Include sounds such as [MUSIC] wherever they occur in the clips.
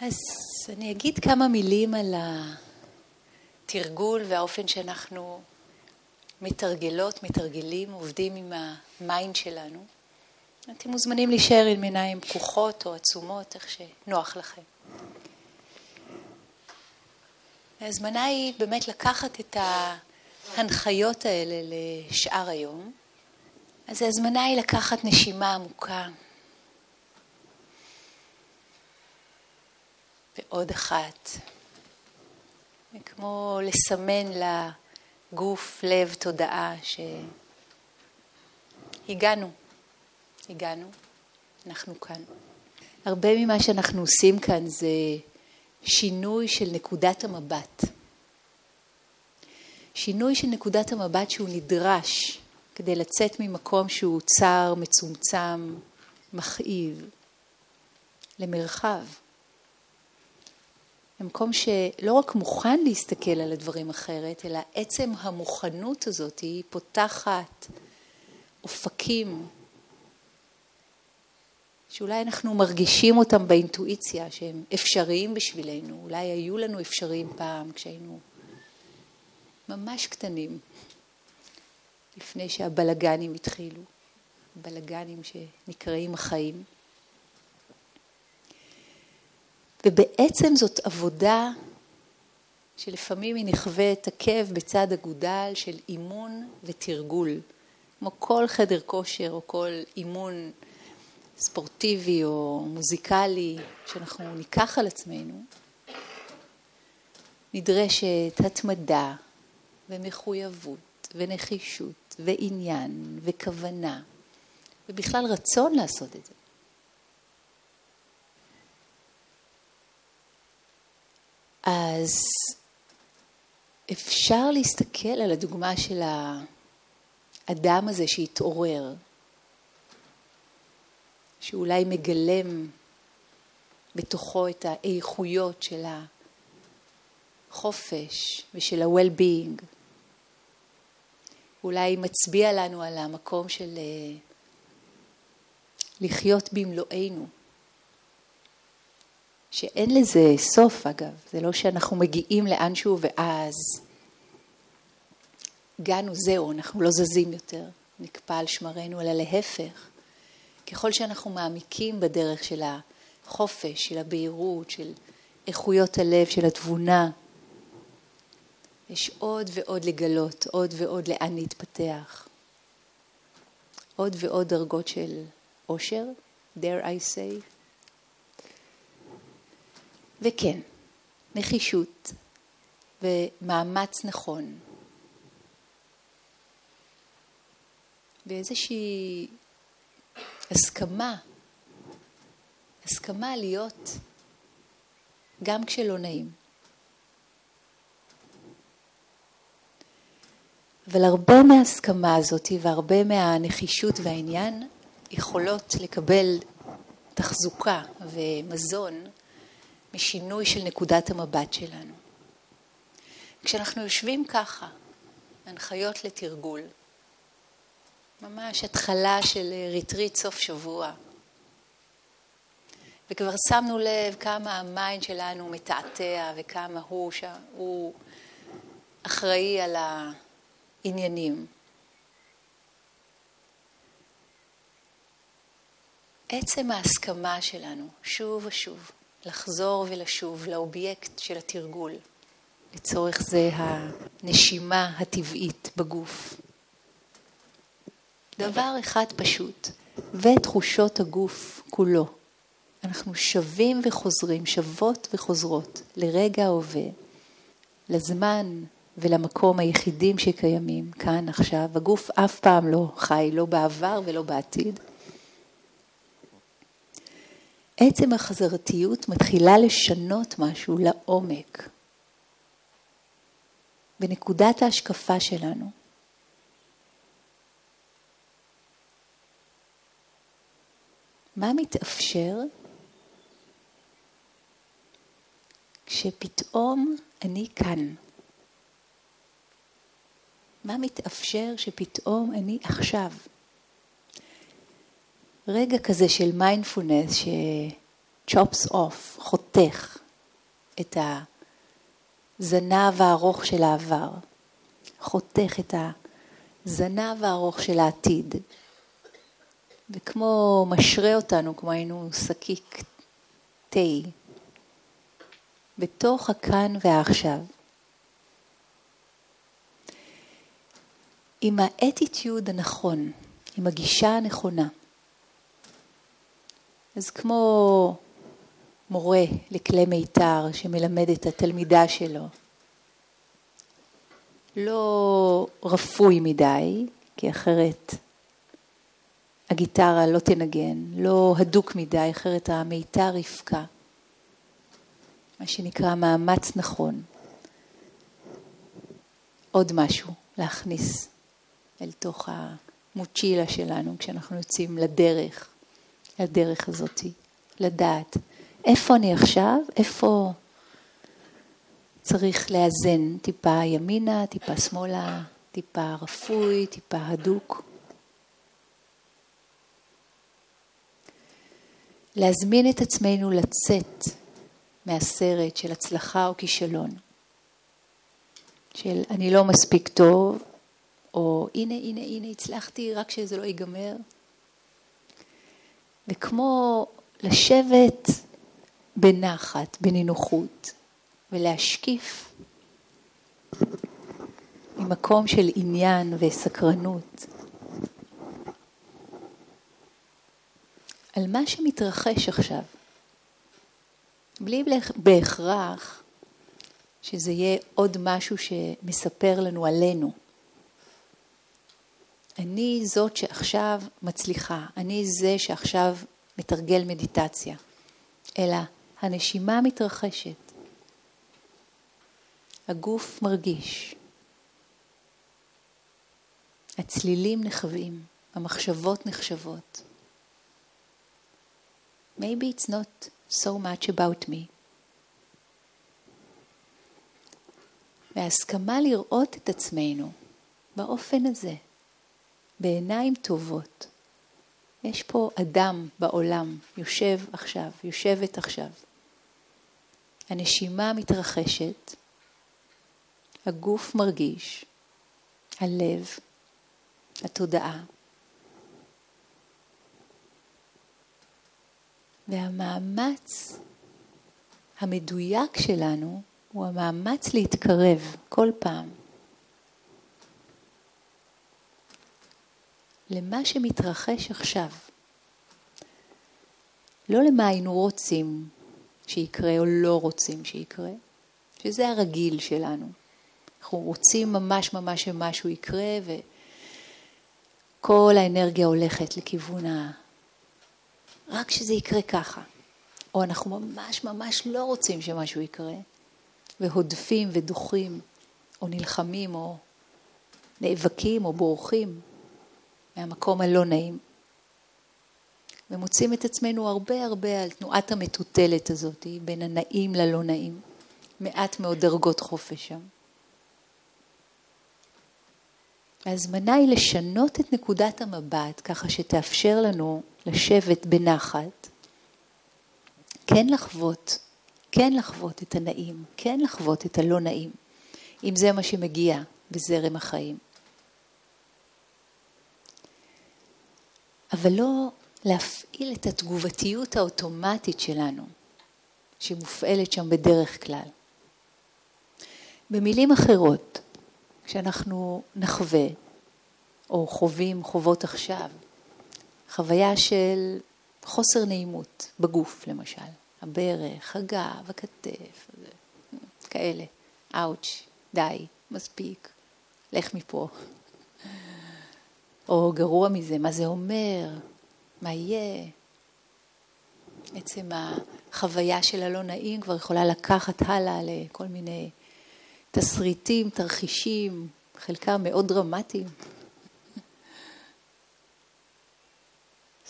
אז אני אגיד כמה מילים על התרגול והאופן שאנחנו מתרגלות, מתרגלים, עובדים עם ה mind שלנו. אתם מוזמנים להישאר עם עיניים פקוחות או עצומות, איך שנוח לכם. ההזמנה היא באמת לקחת את ההנחיות האלה לשאר היום. אז ההזמנה היא לקחת נשימה עמוקה. ועוד אחת. כמו לסמן לגוף, לב, תודעה שהגענו, הגענו, אנחנו כאן. הרבה ממה שאנחנו עושים כאן זה שינוי של נקודת המבט. שינוי של נקודת המבט שהוא נדרש כדי לצאת ממקום שהוא צר, מצומצם, מכאיב, למרחב. למקום שלא רק מוכן להסתכל על הדברים אחרת, אלא עצם המוכנות הזאת היא פותחת אופקים שאולי אנחנו מרגישים אותם באינטואיציה, שהם אפשריים בשבילנו, אולי היו לנו אפשריים פעם כשהיינו ממש קטנים, לפני שהבלגנים התחילו, בלגנים שנקראים החיים. ובעצם זאת עבודה שלפעמים היא נכווית עקב בצד אגודל של אימון ותרגול, כמו כל חדר כושר או כל אימון ספורטיבי או מוזיקלי שאנחנו ניקח על עצמנו, נדרשת התמדה ומחויבות ונחישות ועניין וכוונה ובכלל רצון לעשות את זה. אז אפשר להסתכל על הדוגמה של האדם הזה שהתעורר, שאולי מגלם בתוכו את האיכויות של החופש ושל ה-well-being. אולי מצביע לנו על המקום של אה, לחיות במלואנו. שאין לזה סוף אגב, זה לא שאנחנו מגיעים לאנשהו ואז הגענו זהו, אנחנו לא זזים יותר, נקפא על שמרינו, אלא להפך. ככל שאנחנו מעמיקים בדרך של החופש, של הבהירות, של איכויות הלב, של התבונה, יש עוד ועוד לגלות, עוד ועוד לאן להתפתח. עוד ועוד דרגות של עושר, dare I say, וכן, נחישות ומאמץ נכון. ואיזושהי הסכמה, הסכמה להיות גם כשלא נעים. אבל הרבה מההסכמה הזאת והרבה מהנחישות והעניין יכולות לקבל תחזוקה ומזון משינוי של נקודת המבט שלנו. כשאנחנו יושבים ככה, הנחיות לתרגול, ממש התחלה של ריטריט סוף שבוע, וכבר שמנו לב כמה ה mind שלנו מתעתע וכמה הוא. הוא אחראי על העניינים. עצם ההסכמה שלנו, שוב ושוב, לחזור ולשוב לאובייקט של התרגול. לצורך זה הנשימה הטבעית בגוף. דבר אחד פשוט, ותחושות הגוף כולו. אנחנו שבים וחוזרים, שבות וחוזרות לרגע ההווה, לזמן ולמקום היחידים שקיימים כאן עכשיו. הגוף אף פעם לא חי, לא בעבר ולא בעתיד. עצם החזרתיות מתחילה לשנות משהו לעומק בנקודת ההשקפה שלנו. מה מתאפשר כשפתאום אני כאן? מה מתאפשר שפתאום אני עכשיו? רגע כזה של מיינדפולנס chops off, חותך את הזנב הארוך של העבר, חותך את הזנב הארוך של העתיד, וכמו משרה אותנו, כמו היינו שקיק תה, בתוך הכאן והעכשיו. עם האטיטיוד הנכון, עם הגישה הנכונה. אז כמו מורה לכלי מיתר שמלמד את התלמידה שלו, לא רפוי מדי, כי אחרת הגיטרה לא תנגן, לא הדוק מדי, אחרת המיתר יפקע. מה שנקרא מאמץ נכון. עוד משהו להכניס אל תוך המוצ'ילה שלנו כשאנחנו יוצאים לדרך, לדרך הזאתי, לדעת איפה אני עכשיו, איפה צריך לאזן, טיפה ימינה, טיפה שמאלה, טיפה רפוי, טיפה הדוק. להזמין את עצמנו לצאת מהסרט של הצלחה או כישלון, של אני לא מספיק טוב, או הנה, הנה, הנה, הצלחתי, רק שזה לא ייגמר. וכמו לשבת בנחת, בנינוחות, ולהשקיף ממקום של עניין וסקרנות על מה שמתרחש עכשיו, בלי בהכרח שזה יהיה עוד משהו שמספר לנו עלינו. אני זאת שעכשיו מצליחה, אני זה שעכשיו מתרגל מדיטציה, אלא הנשימה מתרחשת, הגוף מרגיש, הצלילים נחווים, המחשבות נחשבות. Maybe it's not so much about me. וההסכמה לראות את עצמנו באופן הזה. בעיניים טובות. יש פה אדם בעולם, יושב עכשיו, יושבת עכשיו. הנשימה מתרחשת, הגוף מרגיש, הלב, התודעה. והמאמץ המדויק שלנו הוא המאמץ להתקרב כל פעם למה שמתרחש עכשיו. לא למה היינו רוצים שיקרה או לא רוצים שיקרה, שזה הרגיל שלנו. אנחנו רוצים ממש ממש שמשהו יקרה וכל האנרגיה הולכת לכיוון ה... רק שזה יקרה ככה. או אנחנו ממש ממש לא רוצים שמשהו יקרה, והודפים ודוחים, או נלחמים, או נאבקים, או בורחים. מהמקום הלא נעים. ומוצאים את עצמנו הרבה הרבה על תנועת המטוטלת הזאת, בין הנעים ללא נעים. מעט מאוד דרגות חופש שם. ההזמנה היא לשנות את נקודת המבט ככה שתאפשר לנו לשבת בנחת, כן לחוות, כן לחוות את הנעים, כן לחוות את הלא נעים, אם זה מה שמגיע בזרם החיים. אבל לא להפעיל את התגובתיות האוטומטית שלנו, שמופעלת שם בדרך כלל. במילים אחרות, כשאנחנו נחווה או חווים חובות עכשיו, חוויה של חוסר נעימות בגוף למשל, הברך, הגב, הכתף, כאלה, אאוץ', די, מספיק, לך מפה. או גרוע מזה, מה זה אומר, מה יהיה. עצם החוויה של הלא נעים כבר יכולה לקחת הלאה לכל מיני תסריטים, תרחישים, חלקם מאוד דרמטיים. [LAUGHS]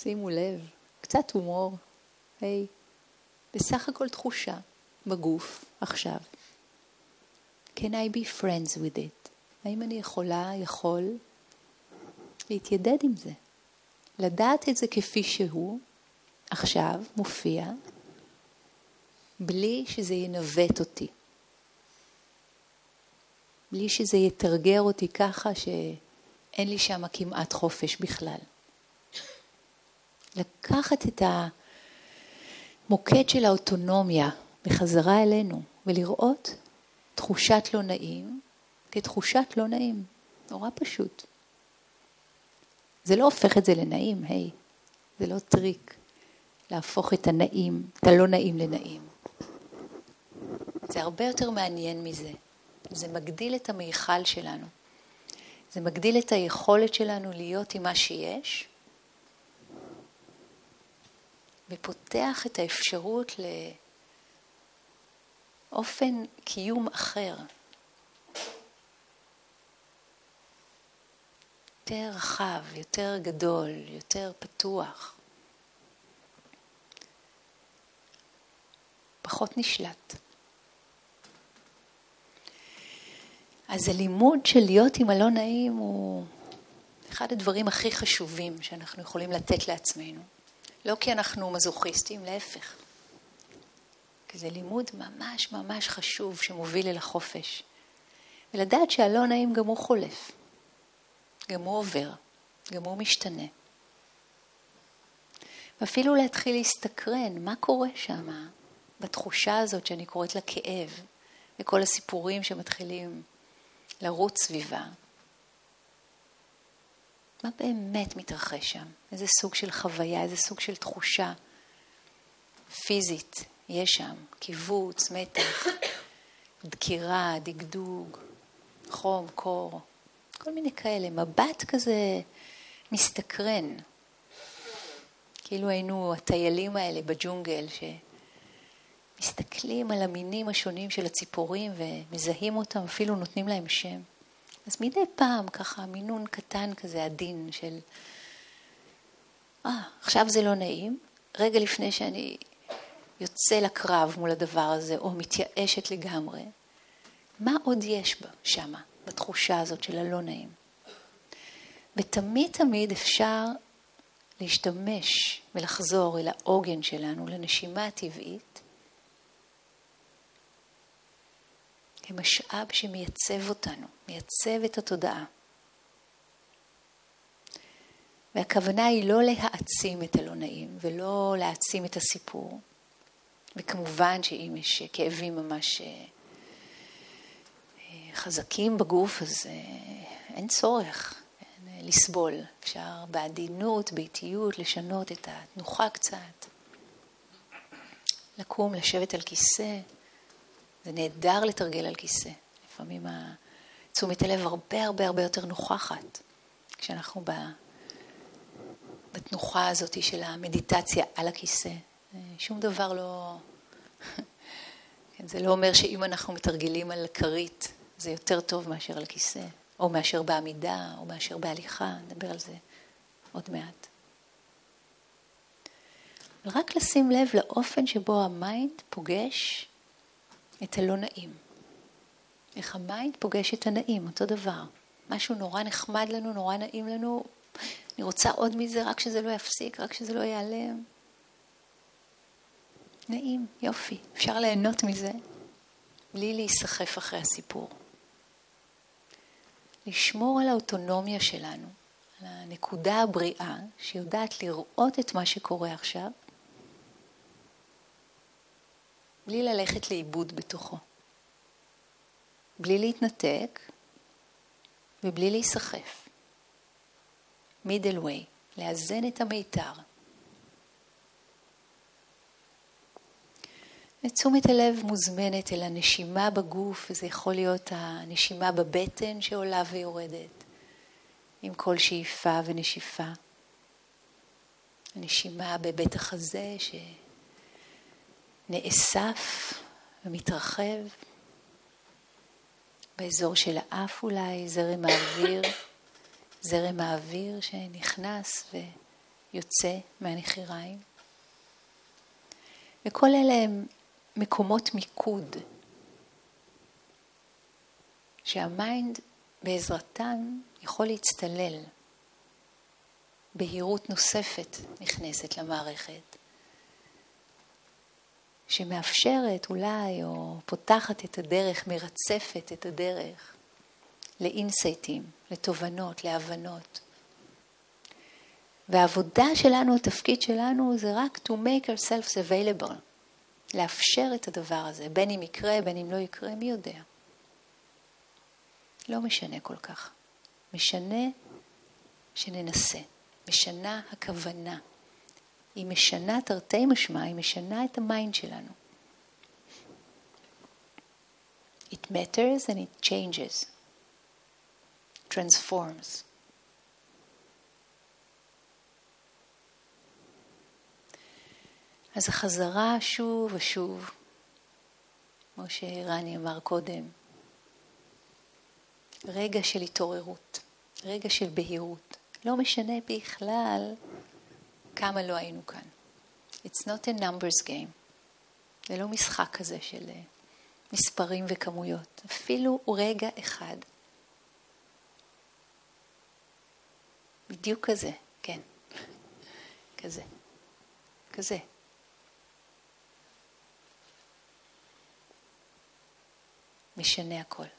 שימו לב, קצת הומור, היי, בסך הכל תחושה בגוף עכשיו. Can I be friends with it? האם אני יכולה, יכול, להתיידד עם זה. לדעת את זה כפי שהוא, עכשיו, מופיע, בלי שזה ינווט אותי. בלי שזה יתרגר אותי ככה שאין לי שם כמעט חופש בכלל. לקחת את המוקד של האוטונומיה בחזרה אלינו ולראות תחושת לא נעים כתחושת לא נעים. נורא פשוט. זה לא הופך את זה לנעים, היי. זה לא טריק להפוך את הנעים, את הלא נעים לנעים. זה הרבה יותר מעניין מזה. זה מגדיל את המיכל שלנו. זה מגדיל את היכולת שלנו להיות עם מה שיש, ופותח את האפשרות לאופן קיום אחר. יותר רחב, יותר גדול, יותר פתוח. פחות נשלט. אז הלימוד של להיות עם הלא נעים הוא אחד הדברים הכי חשובים שאנחנו יכולים לתת לעצמנו. לא כי אנחנו מזוכיסטים, להפך. כי זה לימוד ממש ממש חשוב שמוביל אל החופש. ולדעת שהלא נעים גם הוא חולף, גם הוא עובר, גם הוא משתנה. ואפילו להתחיל להסתקרן, מה קורה שם, בתחושה הזאת שאני קוראת לה כאב, וכל הסיפורים שמתחילים לרוץ סביבה. מה באמת מתרחש שם? איזה סוג של חוויה, איזה סוג של תחושה פיזית יש שם? קיבוץ, מתח, [COUGHS] דקירה, דגדוג, חום, קור, כל מיני כאלה. מבט כזה מסתקרן. כאילו היינו הטיילים האלה בג'ונגל שמסתכלים על המינים השונים של הציפורים ומזהים אותם, אפילו נותנים להם שם. אז מדי פעם ככה מינון קטן כזה עדין של, אה, ah, עכשיו זה לא נעים, רגע לפני שאני יוצא לקרב מול הדבר הזה או מתייאשת לגמרי, מה עוד יש בה שמה, בתחושה הזאת של הלא נעים? ותמיד תמיד אפשר להשתמש ולחזור אל העוגן שלנו, לנשימה הטבעית, כמשאב שמייצב אותנו, מייצב את התודעה. והכוונה היא לא להעצים את הלא נעים ולא להעצים את הסיפור. וכמובן שאם יש כאבים ממש אה, חזקים בגוף, אז אה, אין צורך לסבול. אפשר בעדינות, באיטיות, לשנות את התנוחה קצת. לקום, לשבת על כיסא. זה נהדר לתרגל על כיסא. לפעמים תשומת הלב הרבה הרבה הרבה יותר נוכחת כשאנחנו בתנוחה הזאת של המדיטציה על הכיסא. שום דבר לא... [LAUGHS] כן, זה לא אומר שאם אנחנו מתרגלים על כרית זה יותר טוב מאשר על כיסא. או מאשר בעמידה, או מאשר בהליכה, נדבר על זה עוד מעט. רק לשים לב לאופן שבו ה mind פוגש את הלא נעים. איך ה mind פוגש את הנעים, אותו דבר. משהו נורא נחמד לנו, נורא נעים לנו, אני רוצה עוד מזה, רק שזה לא יפסיק, רק שזה לא ייעלם. נעים, יופי, אפשר ליהנות מזה בלי להיסחף אחרי הסיפור. לשמור על האוטונומיה שלנו, על הנקודה הבריאה שיודעת לראות את מה שקורה עכשיו, בלי ללכת לאיבוד בתוכו, בלי להתנתק ובלי להיסחף. מידל ווי, לאזן את המיתר. ותשומת הלב מוזמנת אל הנשימה בגוף, וזה יכול להיות הנשימה בבטן שעולה ויורדת, עם כל שאיפה ונשיפה. הנשימה בבית החזה שנאסף ומתרחב. באזור של האף אולי, זרם האוויר, [COUGHS] זרם האוויר שנכנס ויוצא מהנחיריים. וכל אלה הם מקומות מיקוד, שהמיינד בעזרתן יכול להצטלל. בהירות נוספת נכנסת למערכת. שמאפשרת אולי, או פותחת את הדרך, מרצפת את הדרך לאינסייטים, לתובנות, להבנות. והעבודה שלנו, התפקיד שלנו, זה רק to make ourselves available, לאפשר את הדבר הזה, בין אם יקרה, בין אם לא יקרה, מי יודע. לא משנה כל כך. משנה שננסה. משנה הכוונה. היא משנה תרתי משמע, היא משנה את ה mind שלנו. It matters and it changes, transforms. אז החזרה שוב ושוב, כמו שרני אמר קודם, רגע של התעוררות, רגע של בהירות. לא משנה בכלל כמה לא היינו כאן. It's not a numbers game. זה לא משחק כזה של אה, מספרים וכמויות. אפילו רגע אחד. בדיוק כזה, כן. כזה. כזה. משנה הכל.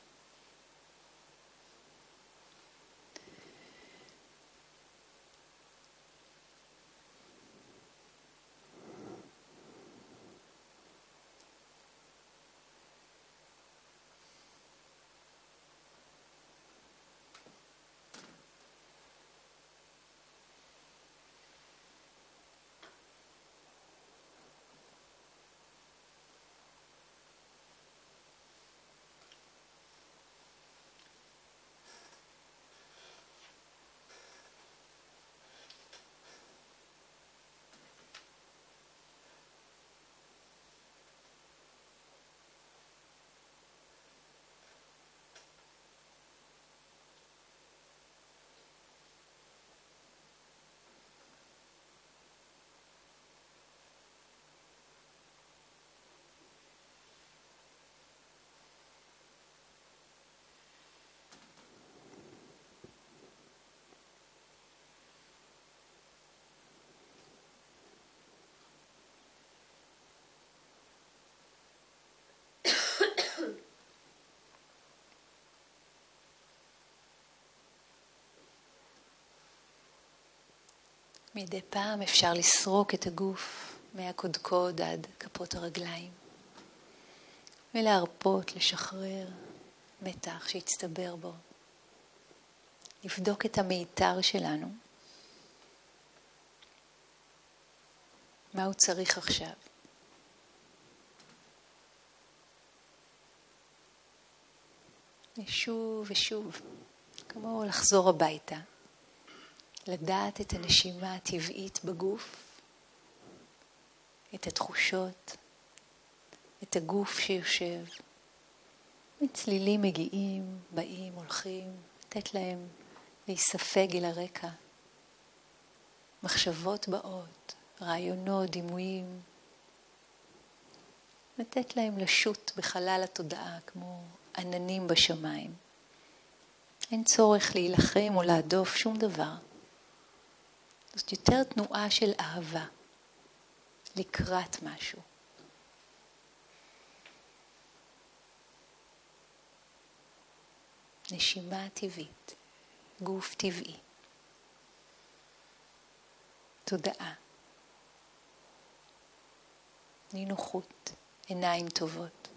מדי פעם אפשר לסרוק את הגוף מהקודקוד עד כפות הרגליים ולהרפות, לשחרר מתח שהצטבר בו. לבדוק את המיתר שלנו. מה הוא צריך עכשיו? ושוב ושוב, כמו לחזור הביתה. לדעת את הנשימה הטבעית בגוף, את התחושות, את הגוף שיושב. מצלילים מגיעים, באים, הולכים, לתת להם להיספג אל הרקע. מחשבות באות, רעיונות, דימויים. לתת להם לשוט בחלל התודעה כמו עננים בשמיים. אין צורך להילחם או להדוף שום דבר. זאת יותר תנועה של אהבה לקראת משהו. נשימה טבעית, גוף טבעי, תודעה, נינוחות, עיניים טובות.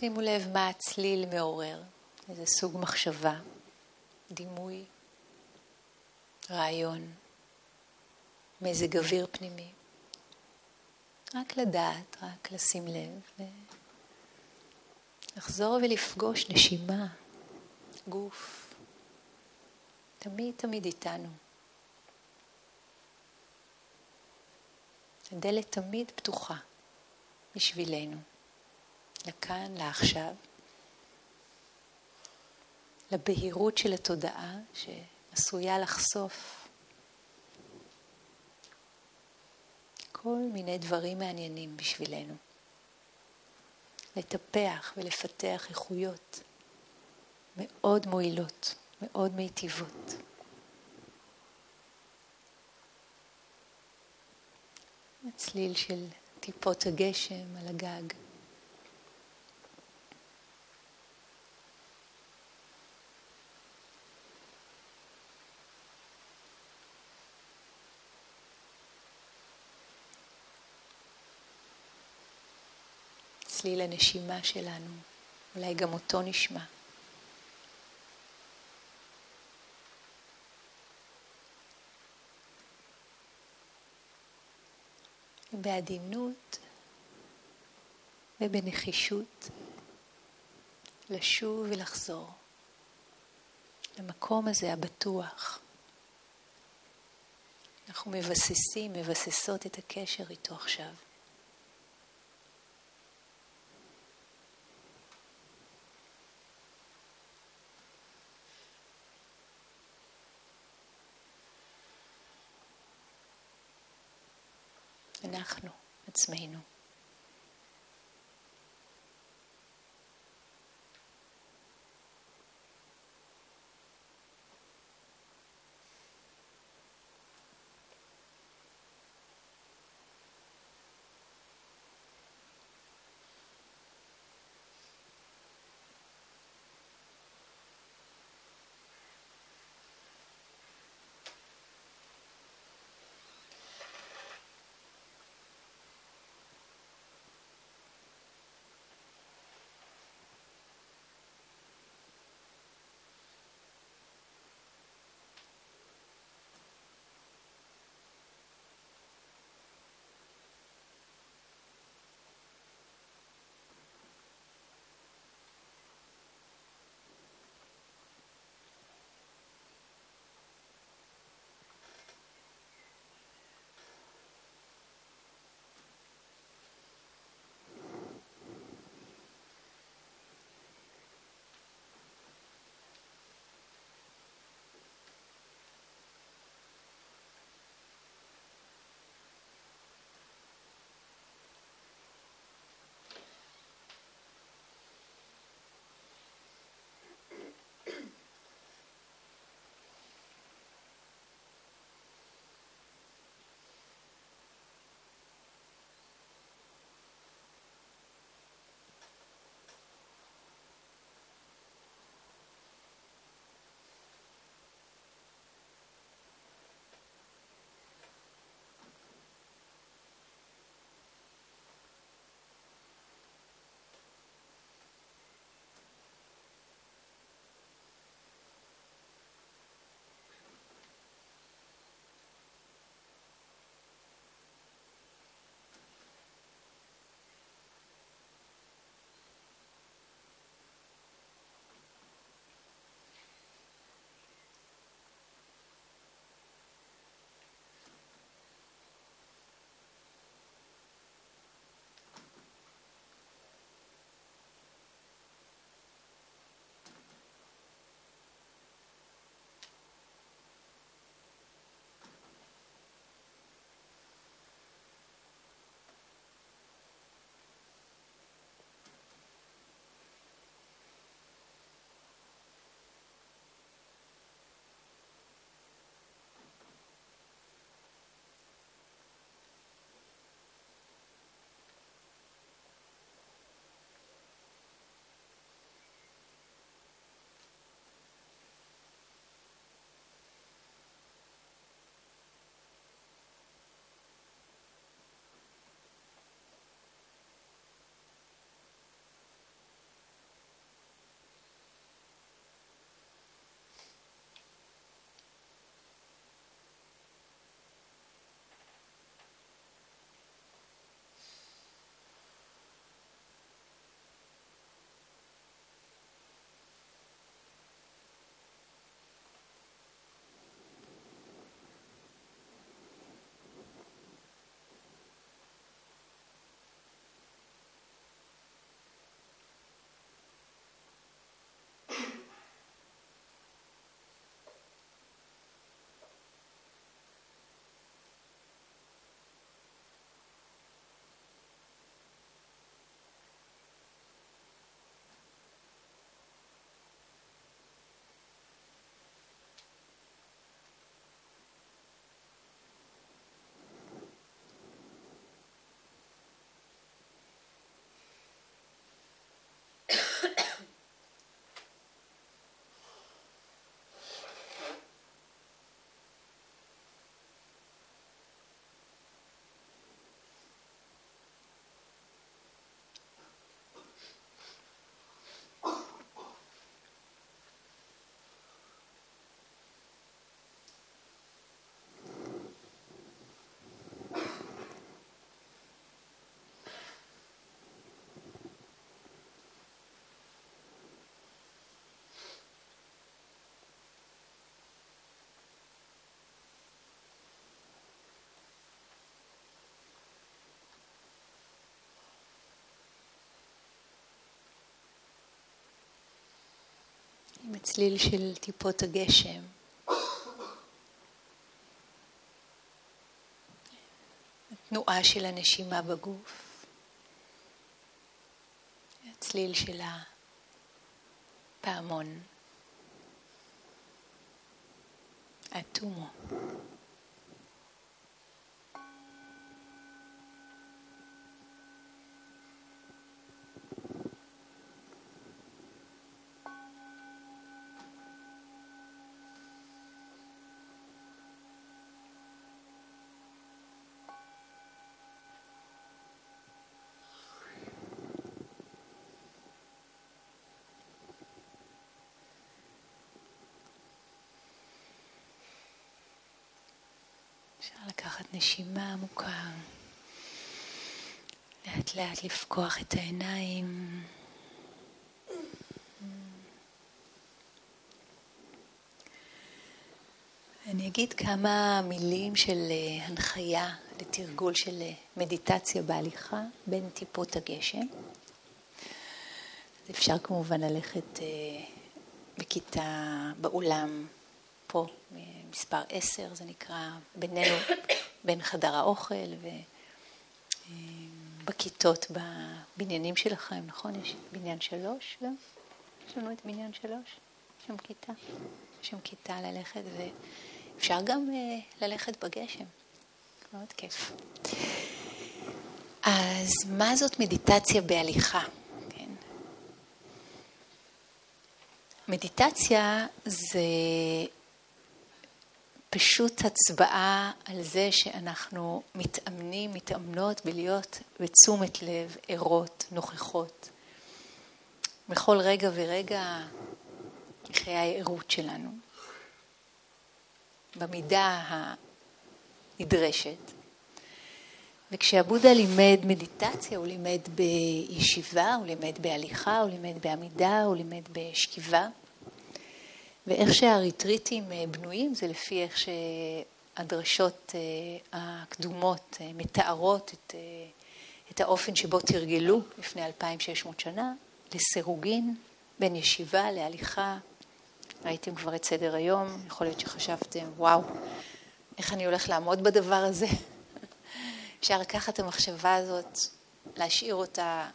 שימו לב מה הצליל מעורר, איזה סוג מחשבה, דימוי, רעיון, מזג אוויר פנימי. רק לדעת, רק לשים לב, לחזור ולפגוש נשימה, גוף, תמיד תמיד איתנו. הדלת תמיד פתוחה בשבילנו, לכאן, לעכשיו, לבהירות של התודעה שעשויה לחשוף כל מיני דברים מעניינים בשבילנו. לטפח ולפתח איכויות מאוד מועילות, מאוד מיטיבות. הצליל של טיפות הגשם על הגג. צליל הנשימה שלנו, אולי גם אותו נשמע. בעדינות ובנחישות לשוב ולחזור למקום הזה הבטוח. אנחנו מבססים, מבססות את הקשר איתו עכשיו. אנחנו עצמנו. הצליל של טיפות הגשם. התנועה של הנשימה בגוף. הצליל של הפעמון. אטומו. אפשר לקחת נשימה עמוקה, לאט לאט לפקוח את העיניים. אני אגיד כמה מילים של אה, הנחיה לתרגול של אה, מדיטציה בהליכה בין טיפות הגשם. אפשר כמובן ללכת אה, בכיתה, באולם, פה, מספר עשר, זה נקרא, בינינו, [COUGHS] בין חדר האוכל ובכיתות בבניינים שלכם, נכון? יש בניין שלוש גם? יש לנו את בניין שלוש? יש שם כיתה? יש שם כיתה ללכת, ואפשר גם אה, ללכת בגשם. מאוד כיף. אז מה זאת מדיטציה בהליכה? כן. מדיטציה זה פשוט הצבעה על זה שאנחנו מתאמנים, מתאמנות בלהיות בתשומת לב, ערות, נוכחות. בכל רגע ורגע מחיי הערות שלנו. במידה הנדרשת. וכשהבודה לימד מדיטציה, הוא לימד בישיבה, הוא לימד בהליכה, הוא לימד בעמידה, הוא לימד בשכיבה. ואיך שהריטריטים אה, בנויים זה לפי איך שהדרשות אה, הקדומות אה, מתארות את, את האופן שבו תרגלו לפני 2,600 שנה לסירוגין בין ישיבה להליכה. ראיתם כבר את סדר היום, יכול להיות שחשבתם, וואו, איך אני הולך לעמוד בדבר הזה? [LAUGHS] אפשר לקחת את המחשבה הזאת, להשאיר אותה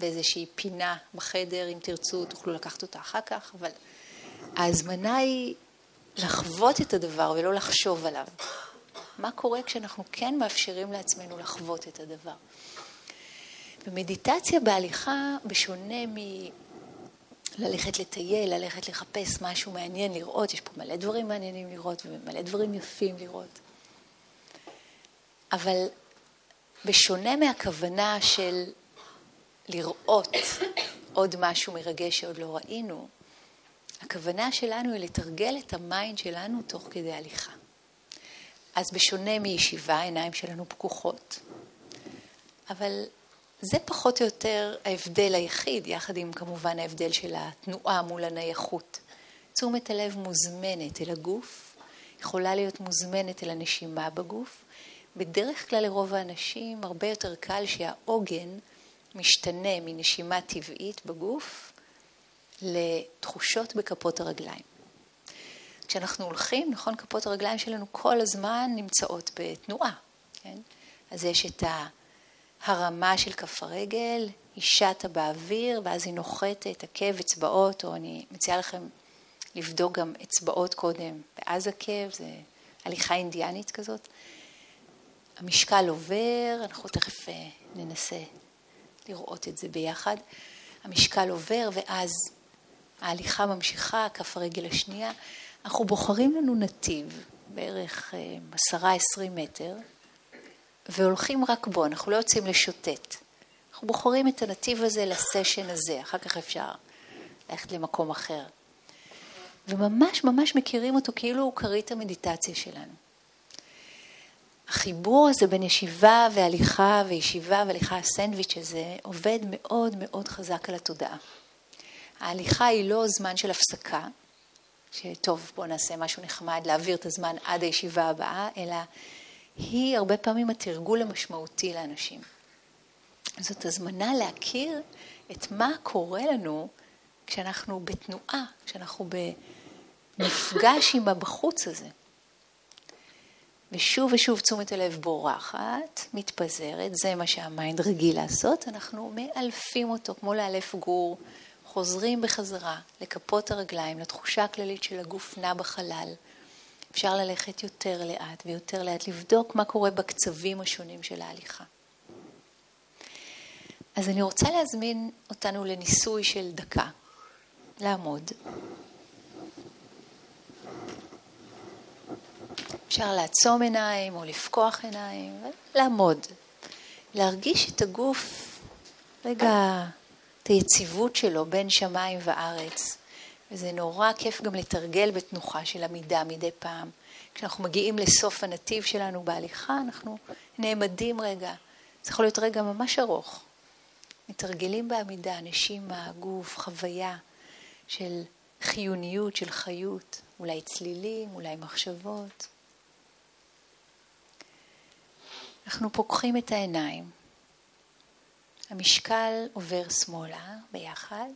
באיזושהי פינה בחדר, אם תרצו, תוכלו לקחת אותה אחר כך, אבל ההזמנה היא לחוות את הדבר ולא לחשוב עליו. מה קורה כשאנחנו כן מאפשרים לעצמנו לחוות את הדבר? במדיטציה בהליכה, בשונה מללכת לטייל, ללכת לחפש משהו מעניין לראות, יש פה מלא דברים מעניינים לראות ומלא דברים יפים לראות. אבל בשונה מהכוונה של לראות עוד משהו מרגש שעוד לא ראינו, הכוונה שלנו היא לתרגל את ה mind שלנו תוך כדי הליכה. אז בשונה מישיבה, העיניים שלנו פקוחות, אבל זה פחות או יותר ההבדל היחיד, יחד עם כמובן ההבדל של התנועה מול הנייחות. תשומת הלב מוזמנת אל הגוף, יכולה להיות מוזמנת אל הנשימה בגוף. בדרך כלל לרוב האנשים הרבה יותר קל שהעוגן משתנה מנשימה טבעית בגוף לתחושות בכפות הרגליים. כשאנחנו הולכים, נכון, כפות הרגליים שלנו כל הזמן נמצאות בתנועה, כן? אז יש את הרמה של כף הרגל, היא שטה באוויר, ואז היא נוחתת, עקב, אצבעות, או אני מציעה לכם לבדוק גם אצבעות קודם, ואז עקב, זה הליכה אינדיאנית כזאת. המשקל עובר, אנחנו תכף אה, ננסה לראות את זה ביחד. המשקל עובר, ואז ההליכה ממשיכה, כף הרגל השנייה. אנחנו בוחרים לנו נתיב, בערך אה, עשרה עשרים מטר, והולכים רק בו, אנחנו לא יוצאים לשוטט. אנחנו בוחרים את הנתיב הזה לסשן הזה, אחר כך אפשר ללכת למקום אחר. וממש ממש מכירים אותו כאילו הוא כרית המדיטציה שלנו. החיבור הזה בין ישיבה והליכה וישיבה והליכה, הסנדוויץ' הזה, עובד מאוד מאוד חזק על התודעה. ההליכה היא לא זמן של הפסקה, שטוב, בואו נעשה משהו נחמד, להעביר את הזמן עד הישיבה הבאה, אלא היא הרבה פעמים התרגול המשמעותי לאנשים. זאת הזמנה להכיר את מה קורה לנו כשאנחנו בתנועה, כשאנחנו במפגש עם הבחוץ הזה. ושוב ושוב תשומת הלב בורחת, מתפזרת, זה מה שהמיינד רגיל לעשות, אנחנו מאלפים אותו, כמו לאלף גור, חוזרים בחזרה לכפות הרגליים, לתחושה הכללית של הגוף נע בחלל. אפשר ללכת יותר לאט ויותר לאט, לבדוק מה קורה בקצבים השונים של ההליכה. אז אני רוצה להזמין אותנו לניסוי של דקה, לעמוד. אפשר לעצום עיניים או לפקוח עיניים ולעמוד. להרגיש את הגוף, רגע, את היציבות שלו בין שמיים וארץ. וזה נורא כיף גם לתרגל בתנוחה של עמידה מדי פעם. כשאנחנו מגיעים לסוף הנתיב שלנו בהליכה, אנחנו נעמדים רגע. זה יכול להיות רגע ממש ארוך. מתרגלים בעמידה, נשימה, גוף, חוויה של חיוניות, של חיות, אולי צלילים, אולי מחשבות. אנחנו פוקחים את העיניים. המשקל עובר שמאלה ביחד.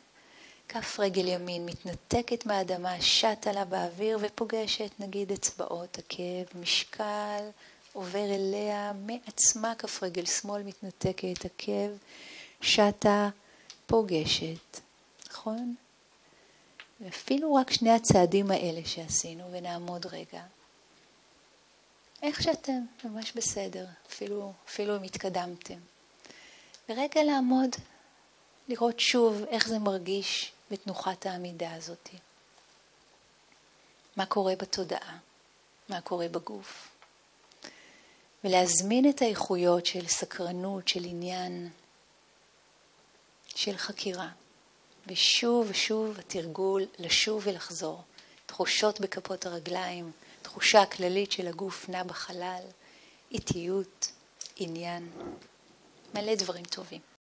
כף רגל ימין מתנתקת מהאדמה, שטה לה באוויר ופוגשת נגיד אצבעות עקב, משקל עובר אליה מעצמה, כף רגל שמאל מתנתקת, עקב, שטה, פוגשת, נכון? ואפילו רק שני הצעדים האלה שעשינו, ונעמוד רגע. איך שאתם, ממש בסדר, אפילו, אפילו אם התקדמתם. ורגע לעמוד, לראות שוב איך זה מרגיש בתנוחת העמידה הזאת. מה קורה בתודעה, מה קורה בגוף. ולהזמין את האיכויות של סקרנות, של עניין, של חקירה. ושוב ושוב התרגול לשוב ולחזור. תחושות בכפות הרגליים, תחושה הכללית של הגוף נע בחלל, איטיות, עניין, מלא דברים טובים.